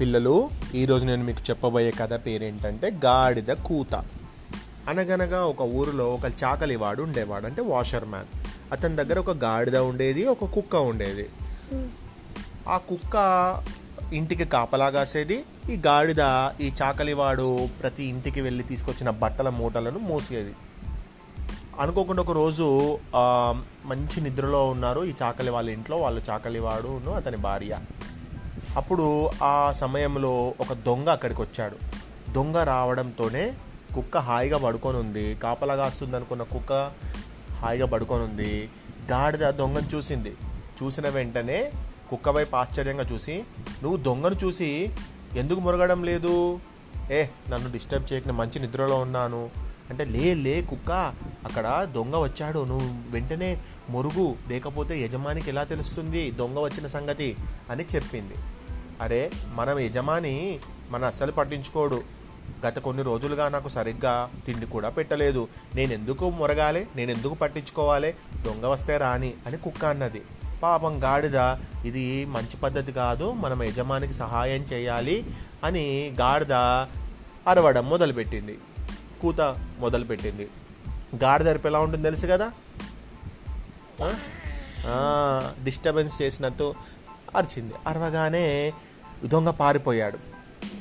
పిల్లలు ఈరోజు నేను మీకు చెప్పబోయే కథ పేరేంటంటే గాడిద కూత. అనగనగా ఒక ఊరిలో ఒక చాకలివాడు ఉండేవాడు అంటే వాషర్ మ్యాన్ అతని దగ్గర ఒక గాడిద ఉండేది ఒక కుక్క ఉండేది. ఆ కుక్క ఇంటికి కాపలా కాసేది ఈ గాడిద ఈ చాకలివాడు ప్రతి ఇంటికి వెళ్ళి తీసుకొచ్చిన బట్టల మూటలను మోసేది. అనుకోకుండా ఒక రోజు మంచి నిద్రలో ఉన్నారు ఈ చాకలి వాళ్ళ ఇంట్లో వాళ్ళు చాకలివాడును అతని భార్య. అప్పుడు ఆ సమయంలో ఒక దొంగ అక్కడికి వచ్చాడు దొంగ రావడంతోనే కుక్క హాయిగా పడుకొని ఉంది కాపలా అనుకున్న కుక్క హాయిగా పడుకొని ఉంది గాడిద దొంగను చూసింది. చూసిన వెంటనే కుక్క వైపు ఆశ్చర్యంగా చూసి నువ్వు దొంగను చూసి ఎందుకు మురగడం లేదు? ఏ నన్ను డిస్టర్బ్ చేయక మంచి నిద్రలో ఉన్నాను. అంటే లే లే కుక్క అక్కడ దొంగ వచ్చాడు. నువ్వు వెంటనే మురుగు లేకపోతే యజమానికి ఎలా తెలుస్తుంది దొంగ వచ్చిన సంగతి? అని చెప్పింది. అరే మనం యజమాని మన అస్సలు పట్టించుకోడు. గత కొన్ని రోజులుగా నాకు సరిగ్గా తిండి కూడా పెట్టలేదు. నేను ఎందుకు మురగాలి? నేను ఎందుకు పట్టించుకోవాలి? దొంగ వస్తే రాని అని కుక్క అన్నది. పాపం గాడిద ఇది మంచి పద్ధతి కాదు మనం యజమానికి సహాయం చేయాలి అని గాడిద అరవడం మొదలుపెట్టింది. కూత మొదలుపెట్టింది. గాడిద అరిపి ఎలా ఉంటుంది తెలుసు కదా? డిస్టర్బెన్స్ చేసినట్టు అరిచింది. అరవగానే దొంగ పారిపోయాడు.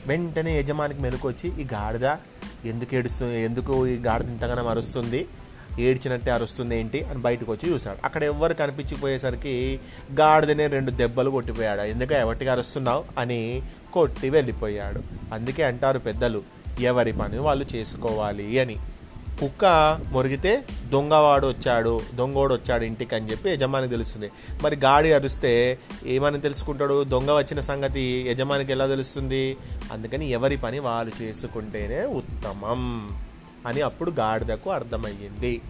వెంటనే యజమానికి మెలకొచ్చి ఈ గాడిద ఎందుకు ఏడుస్తుంది ఎందుకు ఈ గాడిద ఇంతగానో అరుస్తుంది? ఏడ్చినట్టే అరుస్తుంది ఏంటి? అని బయటకు వచ్చి చూశాడు. అక్కడ ఎవ్వరు కనిపించిపోయేసరికి గాడిదనే రెండు దెబ్బలు కొట్టిపోయాడు. ఎందుకు ఎవరికి అరుస్తున్నావు? అని కొట్టి వెళ్ళిపోయాడు. అందుకే అంటారు పెద్దలు ఎవరి పని వాళ్ళు చేసుకోవాలి అని. కుక్క మురిగితే దొంగవాడు వచ్చాడు దొంగోడు వచ్చాడు ఇంటికి అని చెప్పి యజమానికి తెలుస్తుంది. మరి గాడి అరుస్తే ఏమని తెలుసుకుంటాడు? దొంగ వచ్చిన సంగతి యజమానికి ఎలా తెలుస్తుంది? అందుకని ఎవరి పని వాళ్ళు చేసుకుంటేనే ఉత్తమం అని అప్పుడు గాడిదకు అర్థమయ్యింది.